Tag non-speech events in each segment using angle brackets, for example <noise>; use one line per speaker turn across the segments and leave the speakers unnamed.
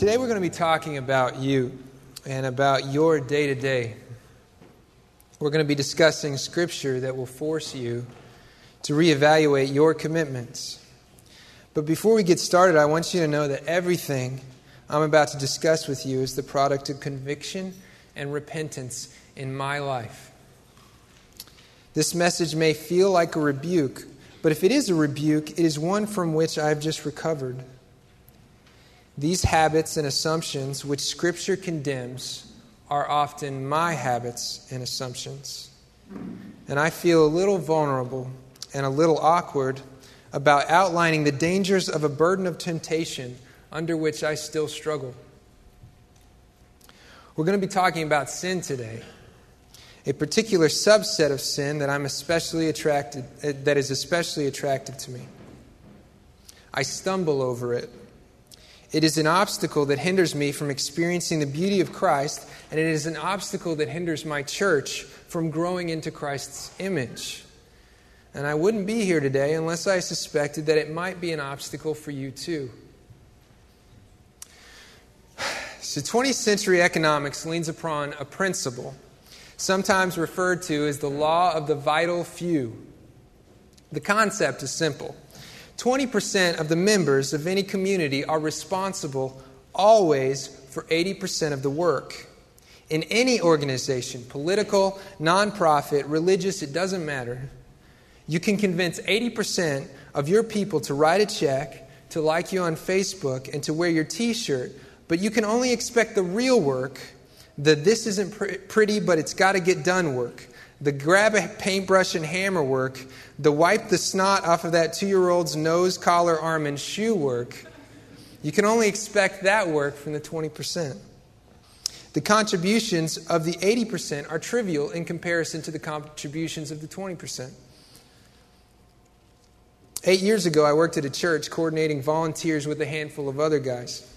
Today we're going to be talking about you and about your day to day. We're going to be discussing scripture that will force you to reevaluate your commitments. But before we get started, I want you to know that everything I'm about to discuss with you is the product of conviction and repentance in my life. This message may feel like a rebuke, but if it is a rebuke, it is one from which I've just recovered. These habits and assumptions which Scripture condemns are often my habits and assumptions. And I feel a little vulnerable and a little awkward about outlining the dangers of a burden of temptation under which I still struggle. We're going to be talking about sin today, a particular subset of sin that I'm especially attracted eh, that is especially attractive to me. I stumble over it it is an obstacle that hinders me from experiencing the beauty of Christ, and it is an obstacle that hinders my church from growing into Christ's image. And I wouldn't be here today unless I suspected that it might be an obstacle for you too. <sighs> So, 20th century economics leans upon a principle, sometimes referred to as the law of the vital few. The concept is simple 20% of the members of any community are responsible always for 80% of the work. In any organization, political, nonprofit, religious, it doesn't matter. You can convince 80% of your people to write a check, to like you on Facebook, and to wear your t shirt, but you can only expect the real work, the this isn't pr- pretty but it's got to get done work, the grab a paintbrush and hammer work, the wipe the snot off of that two year old's nose, collar, arm, and shoe work, you can only expect that work from the 20%. The contributions of the 80% are trivial in comparison to the contributions of the 20%. Eight years ago, I worked at a church coordinating volunteers with a handful of other guys.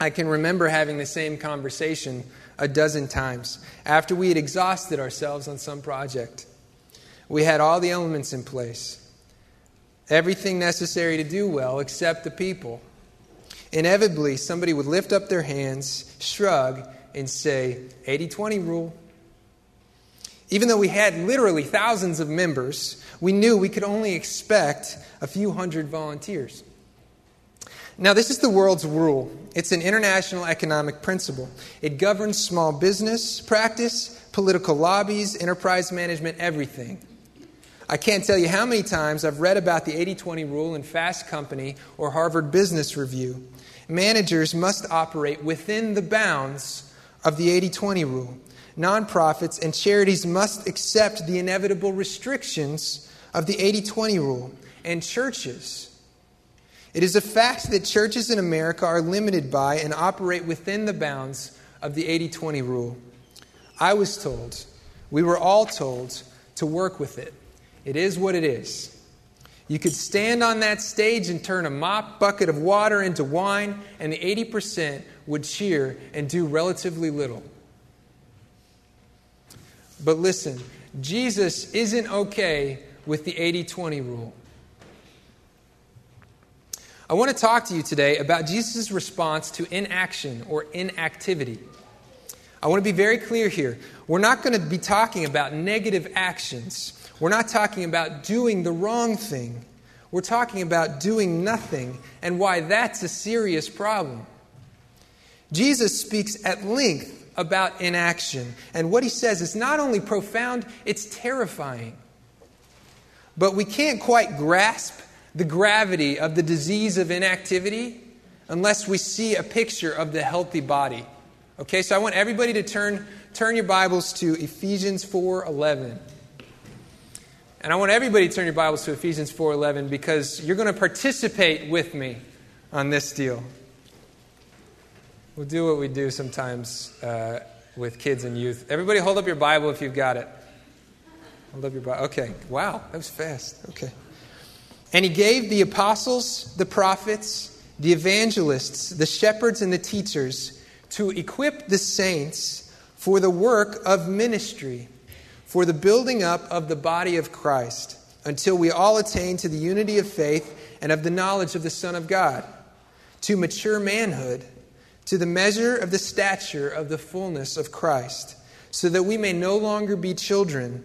I can remember having the same conversation a dozen times after we had exhausted ourselves on some project. We had all the elements in place, everything necessary to do well except the people. Inevitably, somebody would lift up their hands, shrug, and say, 80 20 rule. Even though we had literally thousands of members, we knew we could only expect a few hundred volunteers. Now, this is the world's rule. It's an international economic principle. It governs small business practice, political lobbies, enterprise management, everything. I can't tell you how many times I've read about the 80 20 rule in Fast Company or Harvard Business Review. Managers must operate within the bounds of the 80 20 rule. Nonprofits and charities must accept the inevitable restrictions of the 80 20 rule. And churches it is a fact that churches in America are limited by and operate within the bounds of the 80 20 rule. I was told, we were all told, to work with it. It is what it is. You could stand on that stage and turn a mop bucket of water into wine, and the 80% would cheer and do relatively little. But listen, Jesus isn't okay with the 80 20 rule. I want to talk to you today about Jesus' response to inaction or inactivity. I want to be very clear here. We're not going to be talking about negative actions. We're not talking about doing the wrong thing. We're talking about doing nothing and why that's a serious problem. Jesus speaks at length about inaction, and what he says is not only profound, it's terrifying. But we can't quite grasp the gravity of the disease of inactivity unless we see a picture of the healthy body. Okay, so I want everybody to turn, turn your Bibles to Ephesians 4.11. And I want everybody to turn your Bibles to Ephesians 4.11 because you're going to participate with me on this deal. We'll do what we do sometimes uh, with kids and youth. Everybody hold up your Bible if you've got it. Hold up your Bible. Okay, wow, that was fast. Okay. And he gave the apostles, the prophets, the evangelists, the shepherds, and the teachers to equip the saints for the work of ministry, for the building up of the body of Christ, until we all attain to the unity of faith and of the knowledge of the Son of God, to mature manhood, to the measure of the stature of the fullness of Christ, so that we may no longer be children,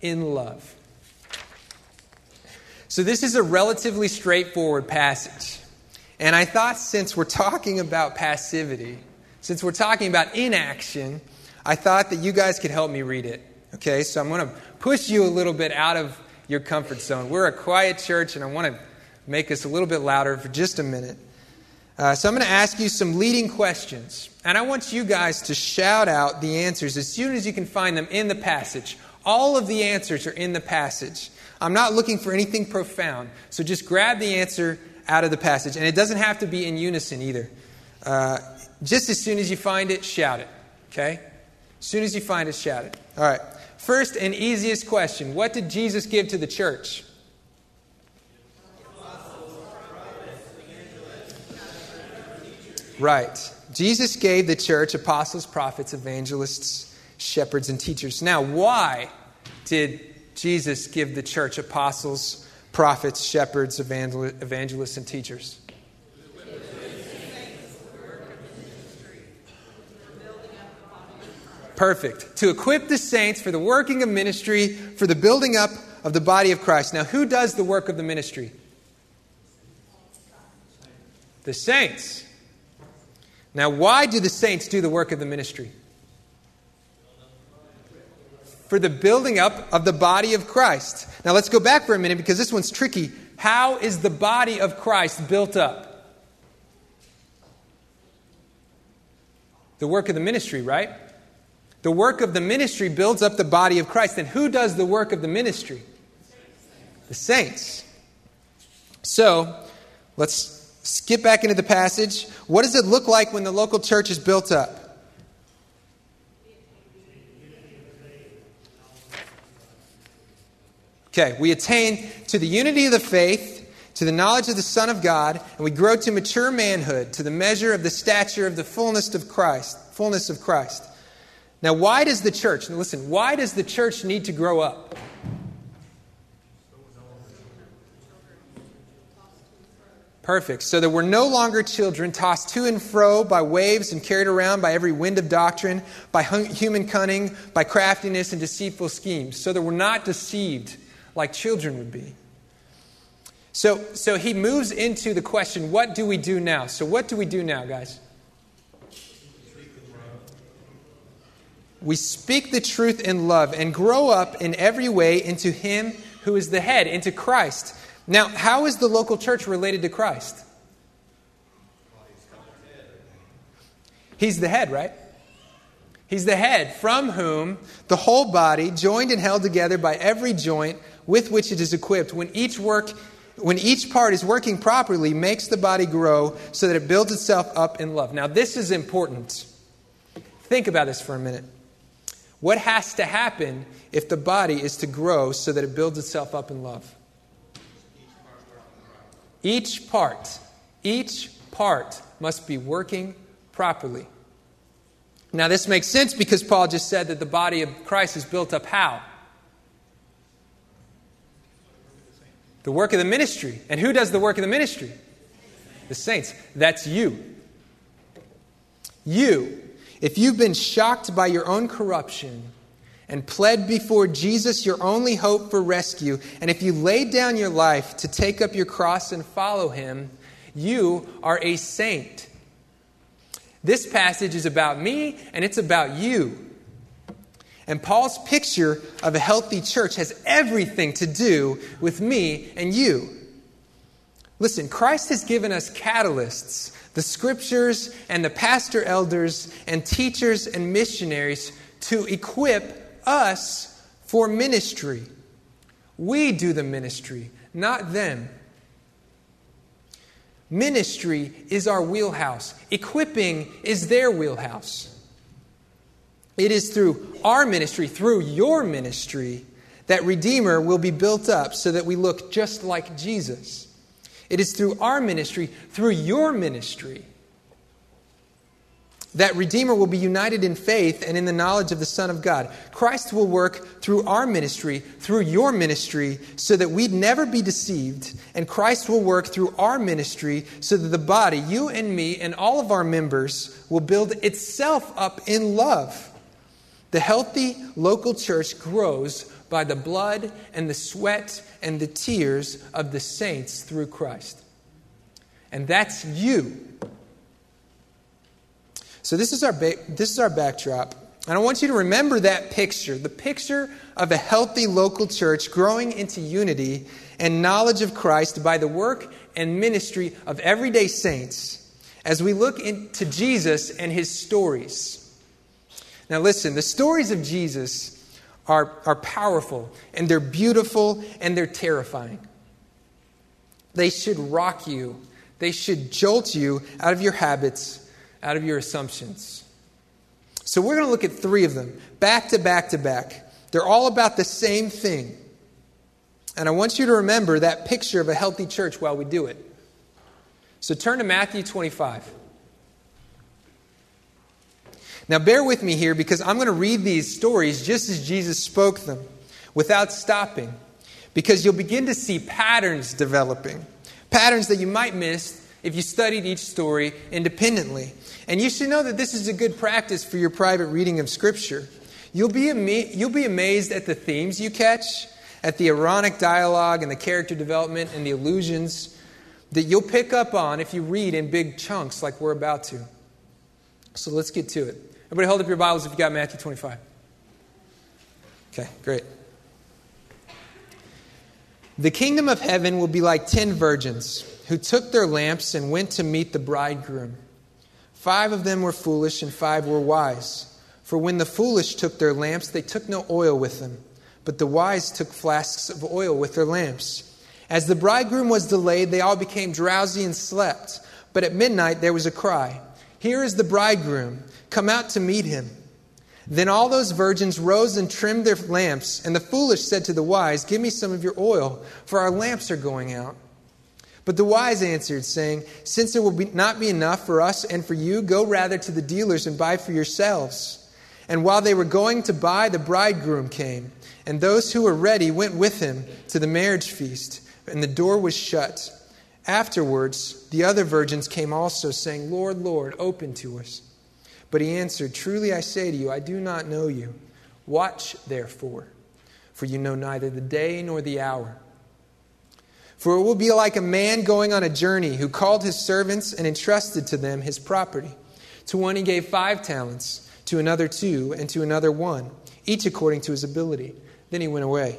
in love. So, this is a relatively straightforward passage. And I thought since we're talking about passivity, since we're talking about inaction, I thought that you guys could help me read it. Okay, so I'm going to push you a little bit out of your comfort zone. We're a quiet church, and I want to make us a little bit louder for just a minute. Uh, so I'm going to ask you some leading questions, and I want you guys to shout out the answers as soon as you can find them in the passage. All of the answers are in the passage. I'm not looking for anything profound, so just grab the answer out of the passage, and it doesn't have to be in unison either. Uh, just as soon as you find it, shout it. Okay? As soon as you find it, shout it. All right. First and easiest question What did Jesus give to the church? Right. Jesus gave the church apostles, prophets, evangelists, shepherds, and teachers. Now, why did Jesus give the church apostles, prophets, shepherds, evangelists, and teachers? Perfect. To equip the saints for the working of ministry, for the building up of the body of Christ. Now, who does the work of the ministry? The saints. Now, why do the saints do the work of the ministry? For the building up of the body of Christ. Now, let's go back for a minute because this one's tricky. How is the body of Christ built up? The work of the ministry, right? The work of the ministry builds up the body of Christ. And who does the work of the ministry? The saints. So, let's skip back into the passage. What does it look like when the local church is built up? Okay, we attain to the unity of the faith, to the knowledge of the Son of God, and we grow to mature manhood, to the measure of the stature of the fullness of Christ, fullness of Christ. Now, why does the church, listen, why does the church need to grow up? Perfect. So that we're no longer children tossed to and fro by waves and carried around by every wind of doctrine, by human cunning, by craftiness and deceitful schemes. So that we're not deceived like children would be. So, so he moves into the question what do we do now? So, what do we do now, guys? we speak the truth in love and grow up in every way into Him who is the head, into Christ. Now, how is the local church related to Christ? He's the head, right? He's the head, from whom the whole body, joined and held together by every joint with which it is equipped, when each work when each part is working properly, makes the body grow so that it builds itself up in love. Now, this is important. Think about this for a minute. What has to happen if the body is to grow so that it builds itself up in love? Each part, each part must be working properly. Now, this makes sense because Paul just said that the body of Christ is built up how? The work of the ministry. And who does the work of the ministry? The saints. That's you. You if you've been shocked by your own corruption and pled before Jesus your only hope for rescue, and if you laid down your life to take up your cross and follow him, you are a saint. This passage is about me and it's about you. And Paul's picture of a healthy church has everything to do with me and you. Listen, Christ has given us catalysts the scriptures and the pastor elders and teachers and missionaries to equip us for ministry. We do the ministry, not them. Ministry is our wheelhouse, equipping is their wheelhouse. It is through our ministry, through your ministry, that Redeemer will be built up so that we look just like Jesus. It is through our ministry, through your ministry, that Redeemer will be united in faith and in the knowledge of the Son of God. Christ will work through our ministry, through your ministry, so that we'd never be deceived. And Christ will work through our ministry so that the body, you and me, and all of our members, will build itself up in love. The healthy local church grows by the blood and the sweat and the tears of the saints through Christ. And that's you. So this is our ba- this is our backdrop. And I want you to remember that picture, the picture of a healthy local church growing into unity and knowledge of Christ by the work and ministry of everyday saints as we look into Jesus and his stories. Now, listen, the stories of Jesus are, are powerful, and they're beautiful, and they're terrifying. They should rock you, they should jolt you out of your habits, out of your assumptions. So, we're going to look at three of them, back to back to back. They're all about the same thing. And I want you to remember that picture of a healthy church while we do it. So, turn to Matthew 25. Now, bear with me here because I'm going to read these stories just as Jesus spoke them without stopping, because you'll begin to see patterns developing, patterns that you might miss if you studied each story independently. And you should know that this is a good practice for your private reading of Scripture. You'll be, ama- you'll be amazed at the themes you catch, at the ironic dialogue and the character development and the allusions that you'll pick up on if you read in big chunks like we're about to. So let's get to it. Everybody hold up your Bibles if you've got Matthew 25. Okay, great. The kingdom of heaven will be like ten virgins who took their lamps and went to meet the bridegroom. Five of them were foolish and five were wise. For when the foolish took their lamps, they took no oil with them, but the wise took flasks of oil with their lamps. As the bridegroom was delayed, they all became drowsy and slept. But at midnight there was a cry Here is the bridegroom Come out to meet him. Then all those virgins rose and trimmed their lamps, and the foolish said to the wise, Give me some of your oil, for our lamps are going out. But the wise answered, saying, Since there will be, not be enough for us and for you, go rather to the dealers and buy for yourselves. And while they were going to buy, the bridegroom came, and those who were ready went with him to the marriage feast, and the door was shut. Afterwards, the other virgins came also, saying, Lord, Lord, open to us. But he answered, Truly I say to you, I do not know you. Watch therefore, for you know neither the day nor the hour. For it will be like a man going on a journey who called his servants and entrusted to them his property. To one he gave five talents, to another two, and to another one, each according to his ability. Then he went away.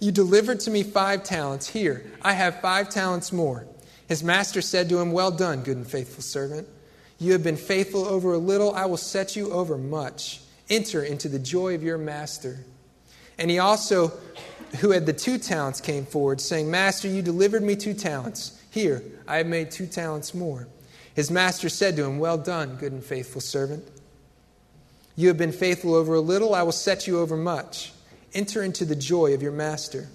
you delivered to me five talents. Here, I have five talents more. His master said to him, Well done, good and faithful servant. You have been faithful over a little, I will set you over much. Enter into the joy of your master. And he also, who had the two talents, came forward, saying, Master, you delivered me two talents. Here, I have made two talents more. His master said to him, Well done, good and faithful servant. You have been faithful over a little, I will set you over much. Enter into the joy of your master.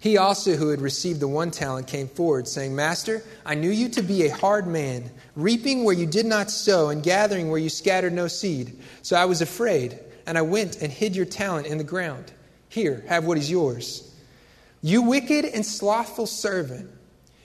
He also, who had received the one talent, came forward, saying, Master, I knew you to be a hard man, reaping where you did not sow, and gathering where you scattered no seed. So I was afraid, and I went and hid your talent in the ground. Here, have what is yours. You wicked and slothful servant,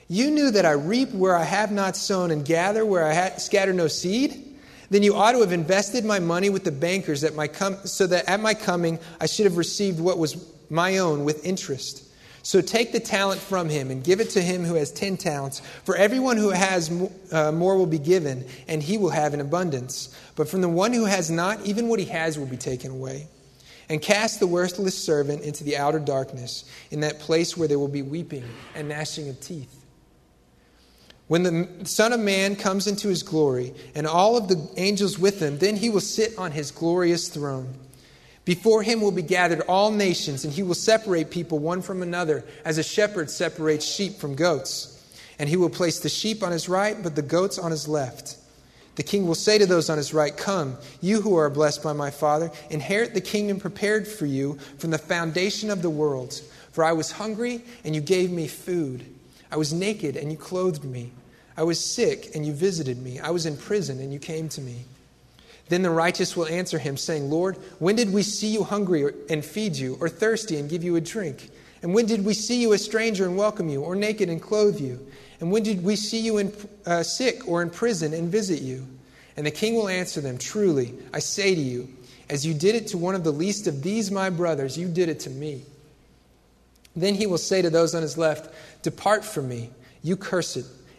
you knew that I reap where I have not sown, and gather where I ha- scatter no seed? Then you ought to have invested my money with the bankers at my com- so that at my coming I should have received what was my own with interest. So take the talent from him and give it to him who has ten talents. For everyone who has uh, more will be given, and he will have in abundance. But from the one who has not, even what he has will be taken away. And cast the worthless servant into the outer darkness, in that place where there will be weeping and gnashing of teeth. When the Son of Man comes into his glory, and all of the angels with him, then he will sit on his glorious throne. Before him will be gathered all nations, and he will separate people one from another, as a shepherd separates sheep from goats. And he will place the sheep on his right, but the goats on his left. The king will say to those on his right, Come, you who are blessed by my Father, inherit the kingdom prepared for you from the foundation of the world. For I was hungry, and you gave me food. I was naked, and you clothed me. I was sick, and you visited me. I was in prison, and you came to me. Then the righteous will answer him, saying, Lord, when did we see you hungry and feed you, or thirsty and give you a drink? And when did we see you a stranger and welcome you, or naked and clothe you? And when did we see you in, uh, sick or in prison and visit you? And the king will answer them, Truly, I say to you, as you did it to one of the least of these my brothers, you did it to me. Then he will say to those on his left, Depart from me, you cursed,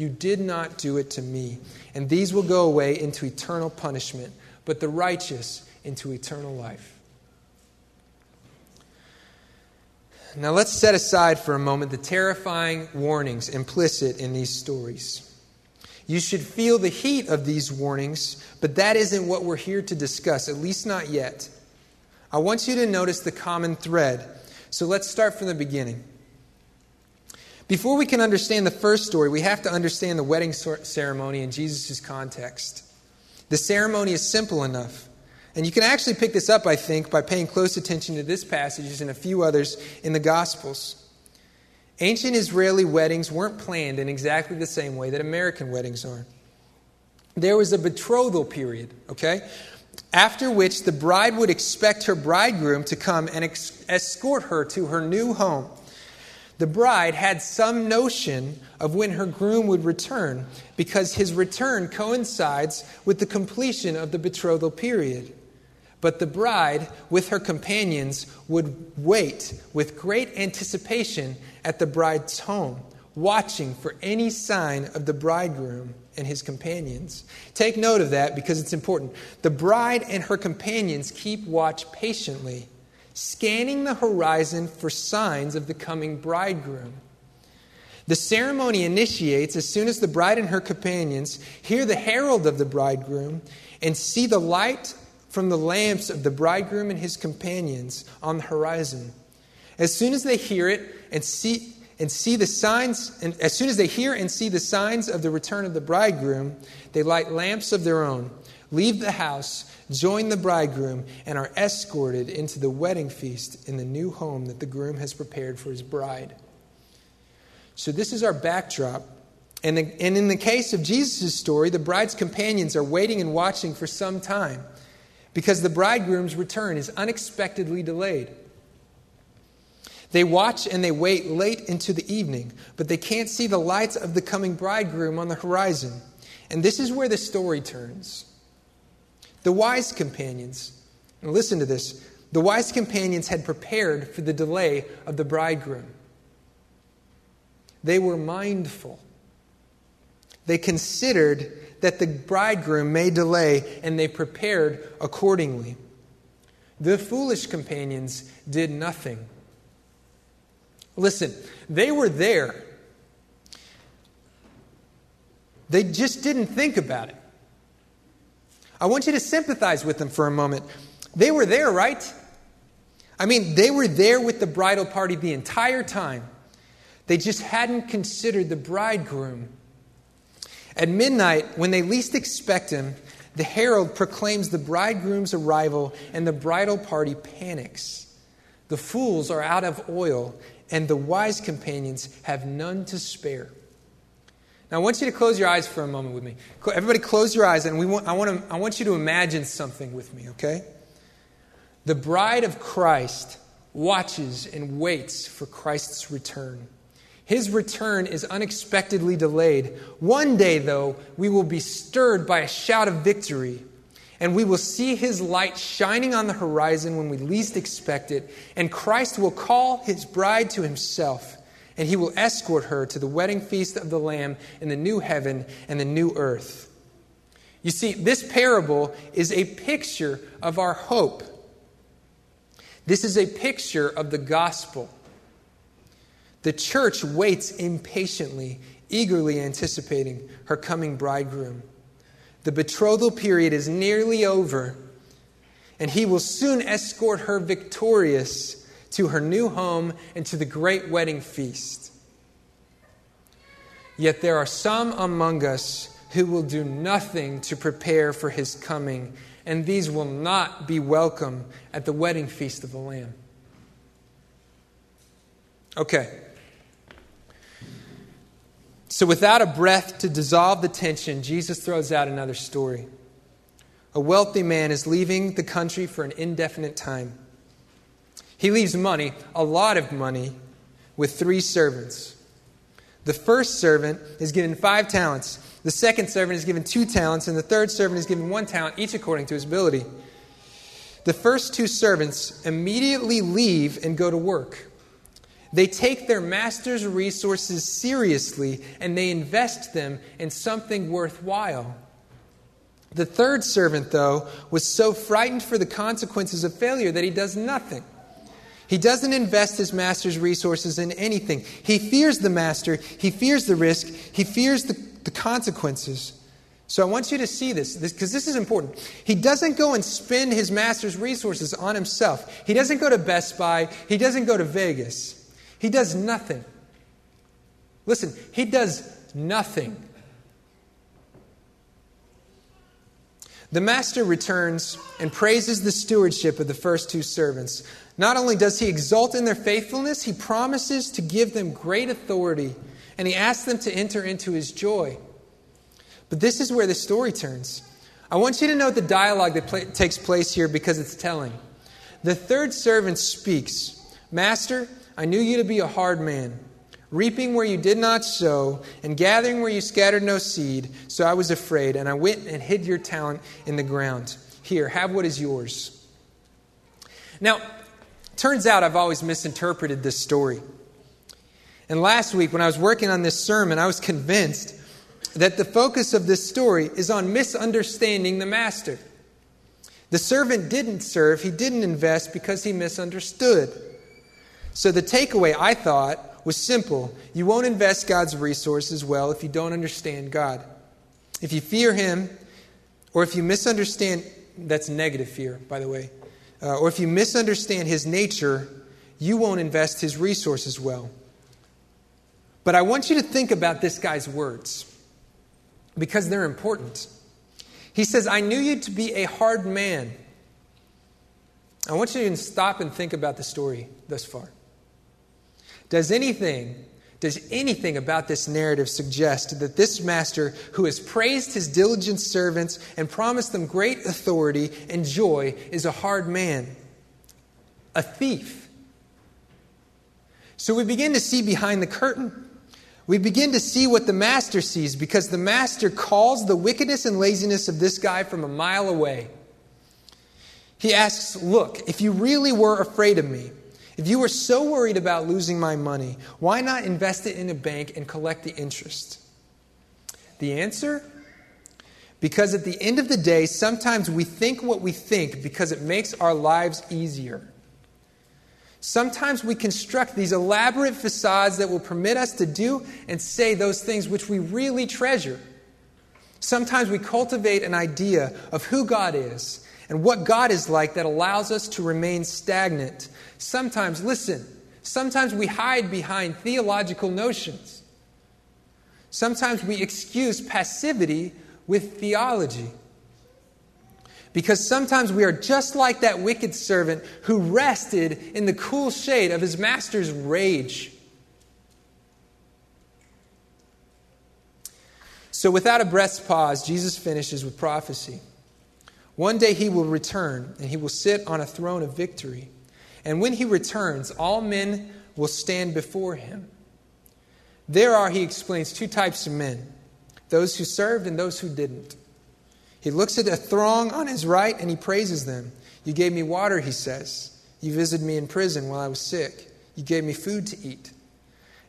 you did not do it to me. And these will go away into eternal punishment but the righteous into eternal life. Now, let's set aside for a moment the terrifying warnings implicit in these stories. You should feel the heat of these warnings, but that isn't what we're here to discuss, at least not yet. I want you to notice the common thread. So let's start from the beginning. Before we can understand the first story, we have to understand the wedding ceremony in Jesus' context. The ceremony is simple enough. And you can actually pick this up, I think, by paying close attention to this passage and a few others in the Gospels. Ancient Israeli weddings weren't planned in exactly the same way that American weddings are. There was a betrothal period, okay? After which the bride would expect her bridegroom to come and ex- escort her to her new home the bride had some notion of when her groom would return because his return coincides with the completion of the betrothal period. But the bride, with her companions, would wait with great anticipation at the bride's home, watching for any sign of the bridegroom and his companions. Take note of that because it's important. The bride and her companions keep watch patiently scanning the horizon for signs of the coming bridegroom. The ceremony initiates as soon as the bride and her companions hear the herald of the bridegroom and see the light from the lamps of the bridegroom and his companions on the horizon. As soon as they hear it and see and see the signs and as soon as they hear and see the signs of the return of the bridegroom, they light lamps of their own, leave the house join the bridegroom, and are escorted into the wedding feast in the new home that the groom has prepared for his bride. So, this is our backdrop. And, and in the case of Jesus' story, the bride's companions are waiting and watching for some time because the bridegroom's return is unexpectedly delayed. They watch and they wait late into the evening, but they can't see the lights of the coming bridegroom on the horizon. And this is where the story turns. The wise companions, and listen to this, the wise companions had prepared for the delay of the bridegroom. They were mindful. They considered that the bridegroom may delay, and they prepared accordingly. The foolish companions did nothing. Listen, they were there. They just didn't think about it. I want you to sympathize with them for a moment. They were there, right? I mean, they were there with the bridal party the entire time. They just hadn't considered the bridegroom. At midnight, when they least expect him, the herald proclaims the bridegroom's arrival, and the bridal party panics. The fools are out of oil, and the wise companions have none to spare. Now, I want you to close your eyes for a moment with me. Everybody, close your eyes, and we want, I, want to, I want you to imagine something with me, okay? The bride of Christ watches and waits for Christ's return. His return is unexpectedly delayed. One day, though, we will be stirred by a shout of victory, and we will see his light shining on the horizon when we least expect it, and Christ will call his bride to himself and he will escort her to the wedding feast of the Lamb in the new heaven and the new earth. You see, this parable is a picture of our hope. This is a picture of the gospel. The church waits impatiently, eagerly anticipating her coming bridegroom. The betrothal period is nearly over, and he will soon escort her victorious to her new home, and to the great wedding feast. Yet there are some among us who will do nothing to prepare for his coming, and these will not be welcome at the wedding feast of the Lamb. Okay. So, without a breath to dissolve the tension, Jesus throws out another story. A wealthy man is leaving the country for an indefinite time. He leaves money, a lot of money, with three servants. The first servant is given five talents. The second servant is given two talents, and the third servant is given one talent, each according to his ability. The first two servants immediately leave and go to work. They take their master's resources seriously and they invest them in something worthwhile. The third servant, though, was so frightened for the consequences of failure that he does nothing. He doesn't invest his master's resources in anything. He fears the master, he fears the risk, he fears the, the consequences. So I want you to see this because this, this, is important. He doesn't go and spend his master's resources on himself. He doesn't go to Best Buy. He doesn't go to Vegas. He does nothing. Listen, he does nothing. The master returns and praises the stewardship of the first two servants. Not only does he exult in their faithfulness, he promises to give them great authority and he asks them to enter into his joy. But this is where the story turns. I want you to note the dialogue that pl- takes place here because it's telling. The third servant speaks Master, I knew you to be a hard man, reaping where you did not sow, and gathering where you scattered no seed. So I was afraid, and I went and hid your talent in the ground. Here, have what is yours. Now, Turns out I've always misinterpreted this story. And last week, when I was working on this sermon, I was convinced that the focus of this story is on misunderstanding the master. The servant didn't serve, he didn't invest because he misunderstood. So the takeaway, I thought, was simple. You won't invest God's resources well if you don't understand God. If you fear him, or if you misunderstand, that's negative fear, by the way uh, or if you misunderstand his nature, you won't invest his resources well. But I want you to think about this guy's words because they're important. He says, I knew you to be a hard man. I want you to stop and think about the story thus far. Does anything does anything about this narrative suggest that this master, who has praised his diligent servants and promised them great authority and joy, is a hard man, a thief? So we begin to see behind the curtain. We begin to see what the master sees because the master calls the wickedness and laziness of this guy from a mile away. He asks, Look, if you really were afraid of me, if you were so worried about losing my money, why not invest it in a bank and collect the interest? The answer? Because at the end of the day, sometimes we think what we think because it makes our lives easier. Sometimes we construct these elaborate facades that will permit us to do and say those things which we really treasure. Sometimes we cultivate an idea of who God is and what God is like that allows us to remain stagnant. Sometimes, listen, sometimes we hide behind theological notions. Sometimes we excuse passivity with theology. Because sometimes we are just like that wicked servant who rested in the cool shade of his master's rage. So, without a breath's pause, Jesus finishes with prophecy. One day he will return, and he will sit on a throne of victory. And when he returns, all men will stand before him. There are, he explains, two types of men those who served and those who didn't. He looks at a throng on his right and he praises them. You gave me water, he says. You visited me in prison while I was sick. You gave me food to eat.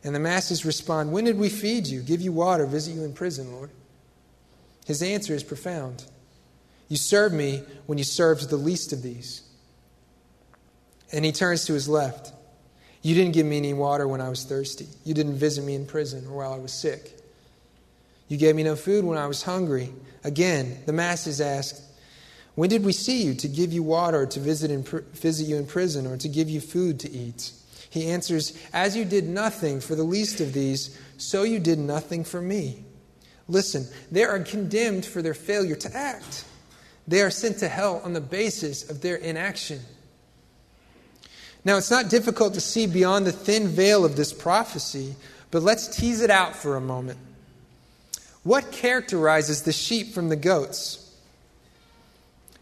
And the masses respond, When did we feed you, give you water, visit you in prison, Lord? His answer is profound. You served me when you served the least of these. And he turns to his left. You didn't give me any water when I was thirsty. You didn't visit me in prison or while I was sick. You gave me no food when I was hungry. Again, the masses asked, When did we see you to give you water, to visit, in, visit you in prison, or to give you food to eat? He answers, As you did nothing for the least of these, so you did nothing for me. Listen, they are condemned for their failure to act. They are sent to hell on the basis of their inaction. Now, it's not difficult to see beyond the thin veil of this prophecy, but let's tease it out for a moment. What characterizes the sheep from the goats?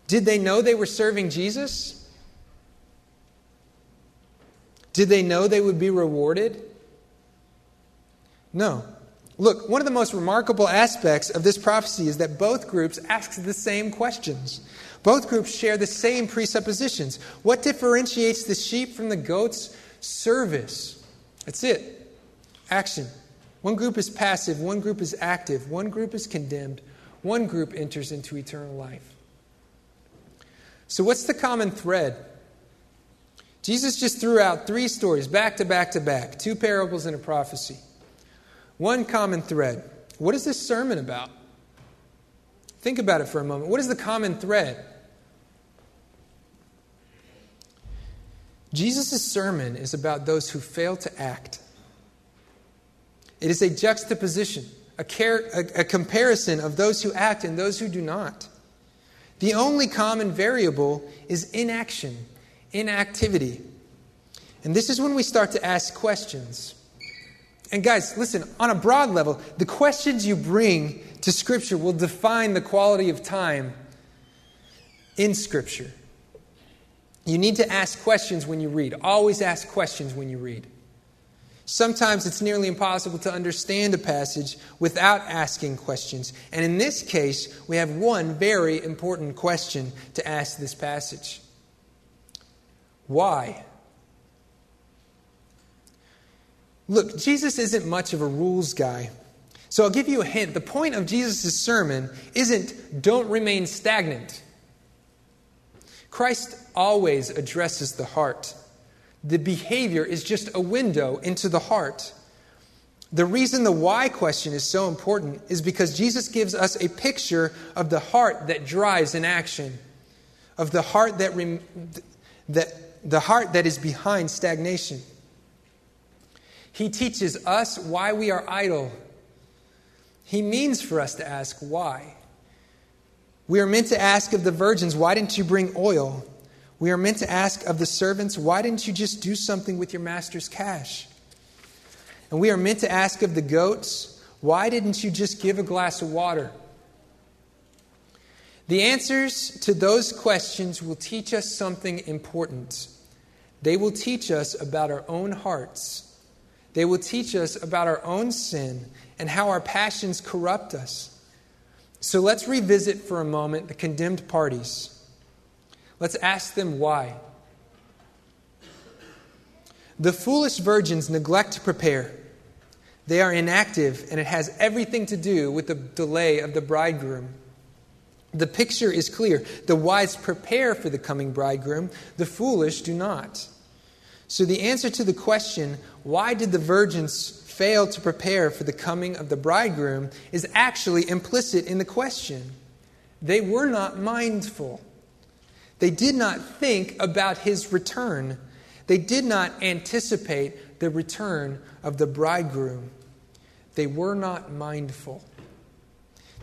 Did they know they were serving Jesus? Did they know they would be rewarded? No. Look, one of the most remarkable aspects of this prophecy is that both groups ask the same questions. Both groups share the same presuppositions. What differentiates the sheep from the goats? Service. That's it. Action. One group is passive, one group is active, one group is condemned, one group enters into eternal life. So, what's the common thread? Jesus just threw out three stories, back to back to back, two parables and a prophecy. One common thread. What is this sermon about? Think about it for a moment. What is the common thread? Jesus' sermon is about those who fail to act. It is a juxtaposition, a, care, a, a, comparison of those who act and those who do not. The only common variable is inaction, inactivity. And this is when we start to ask questions. And guys, listen, on a broad level, the questions you bring to Scripture will define the quality of time in Scripture. You need to ask questions when you read. Always ask questions when you read. Sometimes it's nearly impossible to understand a passage without asking questions. And in this case, we have one very important question to ask this passage Why? Look, Jesus isn't much of a rules guy. So I'll give you a hint. The point of Jesus' sermon isn't don't remain stagnant. Christ always addresses the heart. The behavior is just a window into the heart. The reason the why question is so important is because Jesus gives us a picture of the heart that drives an action, of the heart that, rem- that the heart that is behind stagnation. He teaches us why we are idle. He means for us to ask why. We are meant to ask of the virgins, Why didn't you bring oil? We are meant to ask of the servants, Why didn't you just do something with your master's cash? And we are meant to ask of the goats, Why didn't you just give a glass of water? The answers to those questions will teach us something important. They will teach us about our own hearts they will teach us about our own sin and how our passions corrupt us. So let's revisit for a moment the condemned parties. Let's ask them why. The foolish virgins neglect to prepare. They are inactive, and it has everything to do with the delay of the bridegroom. The picture is clear. The wise prepare for the coming bridegroom, the foolish do not. So, the answer to the question, why did the virgins fail to prepare for the coming of the bridegroom, is actually implicit in the question. They were not mindful. They did not think about his return. They did not anticipate the return of the bridegroom. They were not mindful.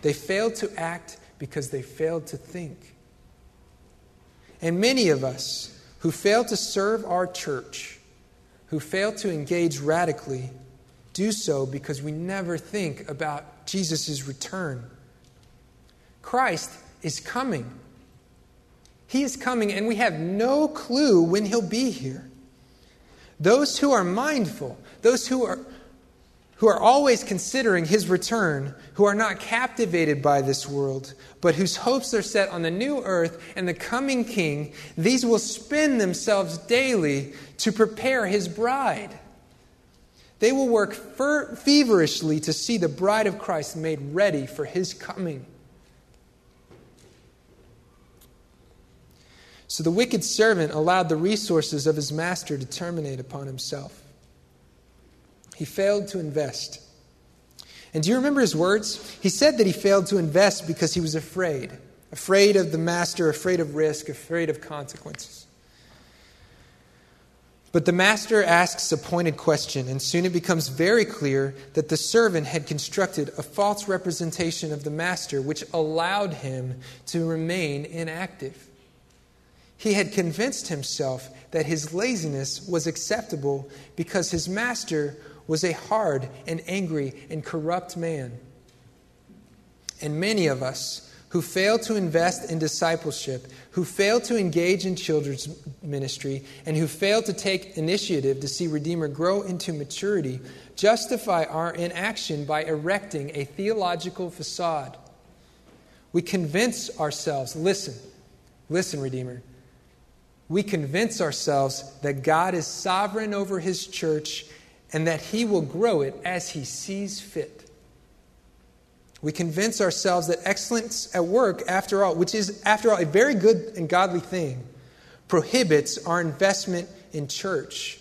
They failed to act because they failed to think. And many of us who fail to serve our church, who fail to engage radically, do so because we never think about Jesus' return. Christ is coming. He is coming, and we have no clue when he'll be here. Those who are mindful, those who are, who are always considering his return, who are not captivated by this world, but whose hopes are set on the new earth and the coming king, these will spend themselves daily to prepare his bride. They will work fer- feverishly to see the bride of Christ made ready for his coming. So the wicked servant allowed the resources of his master to terminate upon himself. He failed to invest. And do you remember his words? He said that he failed to invest because he was afraid afraid of the master, afraid of risk, afraid of consequences. But the master asks a pointed question, and soon it becomes very clear that the servant had constructed a false representation of the master, which allowed him to remain inactive. He had convinced himself that his laziness was acceptable because his master was a hard and angry and corrupt man. And many of us who fail to invest in discipleship, who fail to engage in children's ministry, and who fail to take initiative to see Redeemer grow into maturity justify our inaction by erecting a theological facade. We convince ourselves, listen, listen, Redeemer, we convince ourselves that God is sovereign over his church and that he will grow it as he sees fit. We convince ourselves that excellence at work, after all, which is, after all, a very good and godly thing, prohibits our investment in church.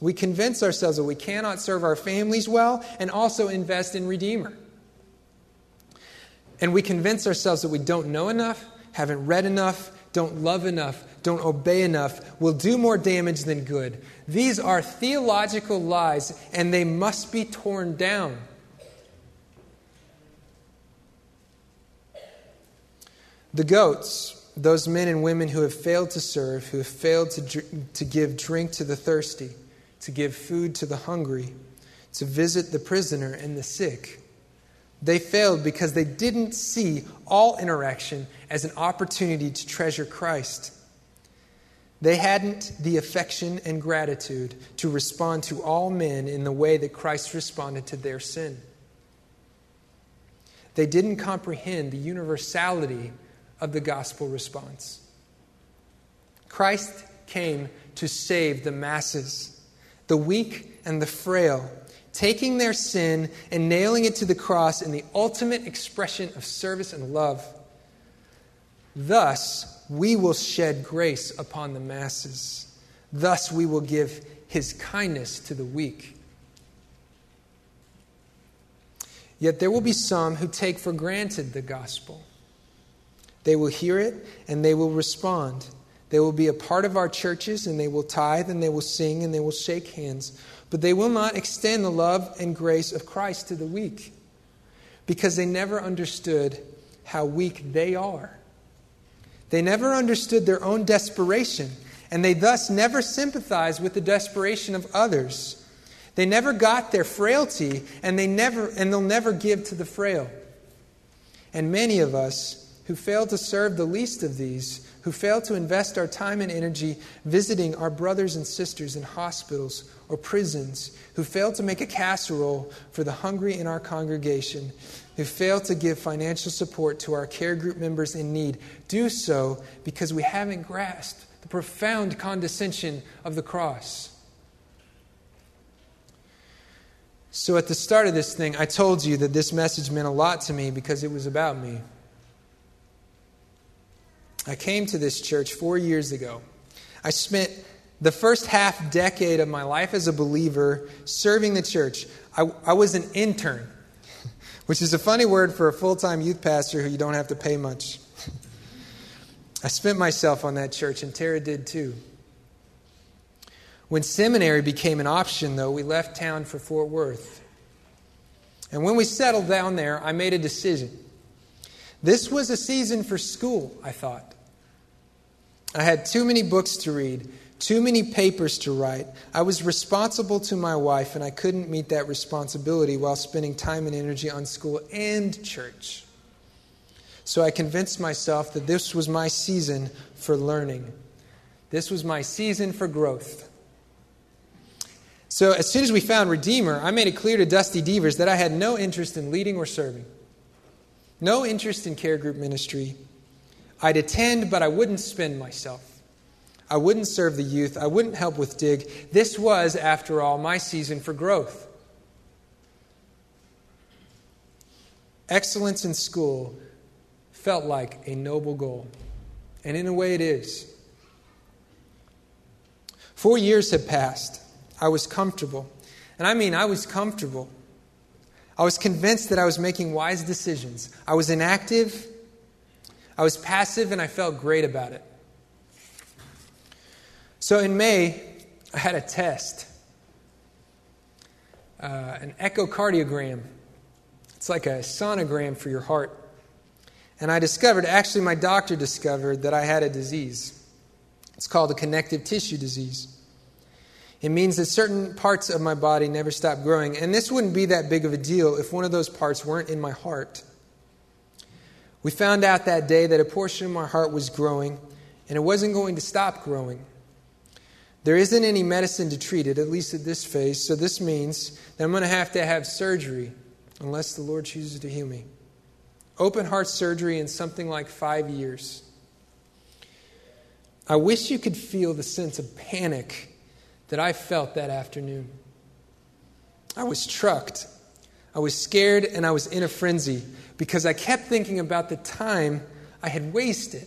We convince ourselves that we cannot serve our families well and also invest in Redeemer. And we convince ourselves that we don't know enough, haven't read enough, don't love enough, don't obey enough, will do more damage than good. These are theological lies, and they must be torn down. The goats, those men and women who have failed to serve, who have failed to, to give drink to the thirsty, to give food to the hungry, to visit the prisoner and the sick, they failed because they didn't see all interaction as an opportunity to treasure Christ. They hadn't the affection and gratitude to respond to all men in the way that Christ responded to their sin. They didn't comprehend the universality of the gospel response. Christ came to save the masses, the weak and the frail taking their sin and nailing it to the cross in the ultimate expression of service and love. Thus, we will shed grace upon the masses. Thus, we will give his kindness to the weak. Yet there will be some who take for granted the gospel. They will hear it and they will respond. They will be a part of our churches and they will tithe and they will sing and they will shake hands but they will not extend the love and grace of Christ to the weak because they never understood how weak they are. They never understood their own desperation, and they thus never sympathized with the desperation of others. They never got their frailty, and they never and they'll never give to the frail. And many of us who fail to serve the least of these who fail to invest our time and energy visiting our brothers and sisters in hospitals or prisons, who fail to make a casserole for the hungry in our congregation, who fail to give financial support to our care group members in need, do so because we haven't grasped the profound condescension of the cross. So, at the start of this thing, I told you that this message meant a lot to me because it was about me. I came to this church four years ago. I spent the first half decade of my life as a believer serving the church. I, I was an intern, which is a funny word for a full time youth pastor who you don't have to pay much. I spent myself on that church, and Tara did too. When seminary became an option, though, we left town for Fort Worth. And when we settled down there, I made a decision. This was a season for school, I thought. I had too many books to read, too many papers to write. I was responsible to my wife, and I couldn't meet that responsibility while spending time and energy on school and church. So I convinced myself that this was my season for learning. This was my season for growth. So as soon as we found Redeemer, I made it clear to Dusty Devers that I had no interest in leading or serving, no interest in care group ministry. I'd attend, but I wouldn't spend myself. I wouldn't serve the youth. I wouldn't help with dig. This was, after all, my season for growth. Excellence in school felt like a noble goal. And in a way, it is. Four years had passed. I was comfortable. And I mean, I was comfortable. I was convinced that I was making wise decisions. I was inactive, I was passive, and I felt great about it. So in May, I had a test uh, an echocardiogram. It's like a sonogram for your heart. And I discovered, actually, my doctor discovered that I had a disease. It's called a connective tissue disease. It means that certain parts of my body never stop growing. And this wouldn't be that big of a deal if one of those parts weren't in my heart. We found out that day that a portion of my heart was growing, and it wasn't going to stop growing. There isn't any medicine to treat it, at least at this phase, so this means that I'm going to have to have surgery unless the Lord chooses to heal me. Open heart surgery in something like five years. I wish you could feel the sense of panic that I felt that afternoon. I was trucked. I was scared and I was in a frenzy because I kept thinking about the time I had wasted.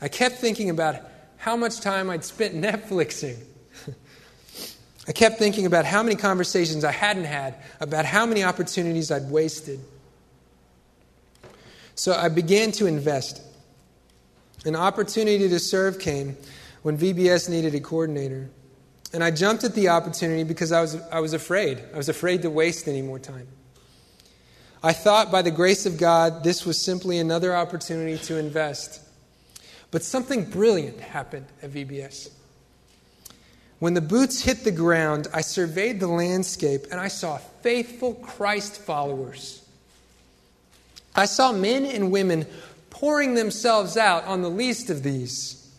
I kept thinking about how much time I'd spent <laughs> Netflixing. I kept thinking about how many conversations I hadn't had, about how many opportunities I'd wasted. So I began to invest. An opportunity to serve came, when VBS needed a coordinator. And I jumped at the opportunity because I was, I was afraid. I was afraid to waste any more time. I thought by the grace of God, this was simply another opportunity to invest. But something brilliant happened at VBS. When the boots hit the ground, I surveyed the landscape and I saw faithful Christ followers. I saw men and women pouring themselves out on the least of these.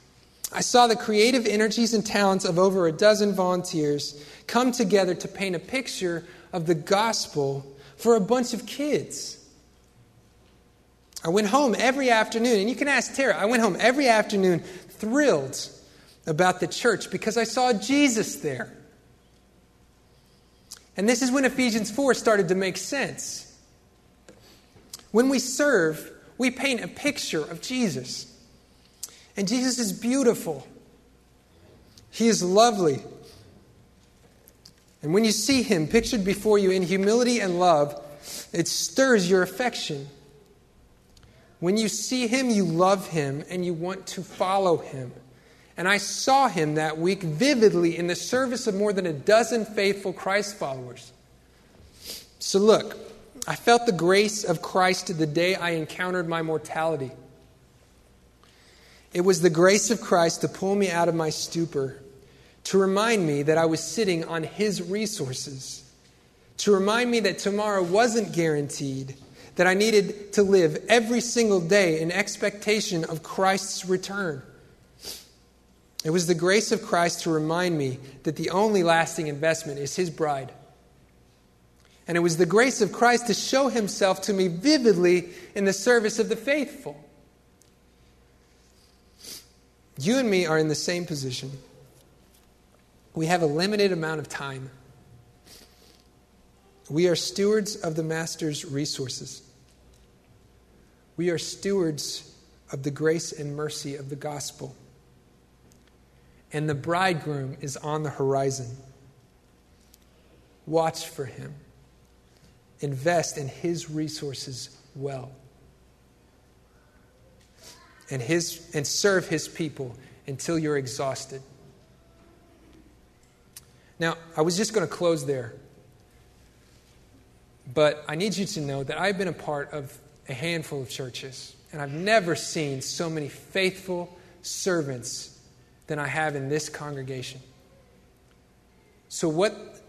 I saw the creative energies and talents of over a dozen volunteers come together to paint a picture of the gospel for a bunch of kids. I went home every afternoon, and you can ask Tara, I went home every afternoon thrilled about the church because I saw Jesus there. And this is when Ephesians 4 started to make sense. When we serve, we paint a picture of Jesus. And Jesus is beautiful, He is lovely. And when you see Him pictured before you in humility and love, it stirs your affection. When you see Him, you love Him and you want to follow Him. And I saw Him that week vividly in the service of more than a dozen faithful Christ followers. So, look, I felt the grace of Christ the day I encountered my mortality. It was the grace of Christ to pull me out of my stupor, to remind me that I was sitting on His resources, to remind me that tomorrow wasn't guaranteed, that I needed to live every single day in expectation of Christ's return. It was the grace of Christ to remind me that the only lasting investment is His bride. And it was the grace of Christ to show Himself to me vividly in the service of the faithful. You and me are in the same position. We have a limited amount of time. We are stewards of the Master's resources. We are stewards of the grace and mercy of the gospel. And the bridegroom is on the horizon. Watch for him. Invest in his resources well and, his, and serve his people until you're exhausted. Now, I was just going to close there, but I need you to know that I've been a part of a handful of churches, and I've never seen so many faithful, servants than I have in this congregation. So, what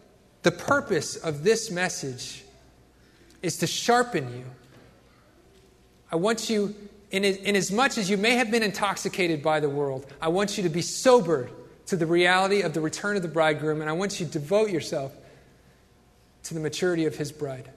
the purpose of this message is to sharpen you. I want you, in, in as much as you may have been intoxicated by the world, I want you to be sobered to the reality of the return of the bridegroom, and I want you to devote yourself to the maturity of his bride.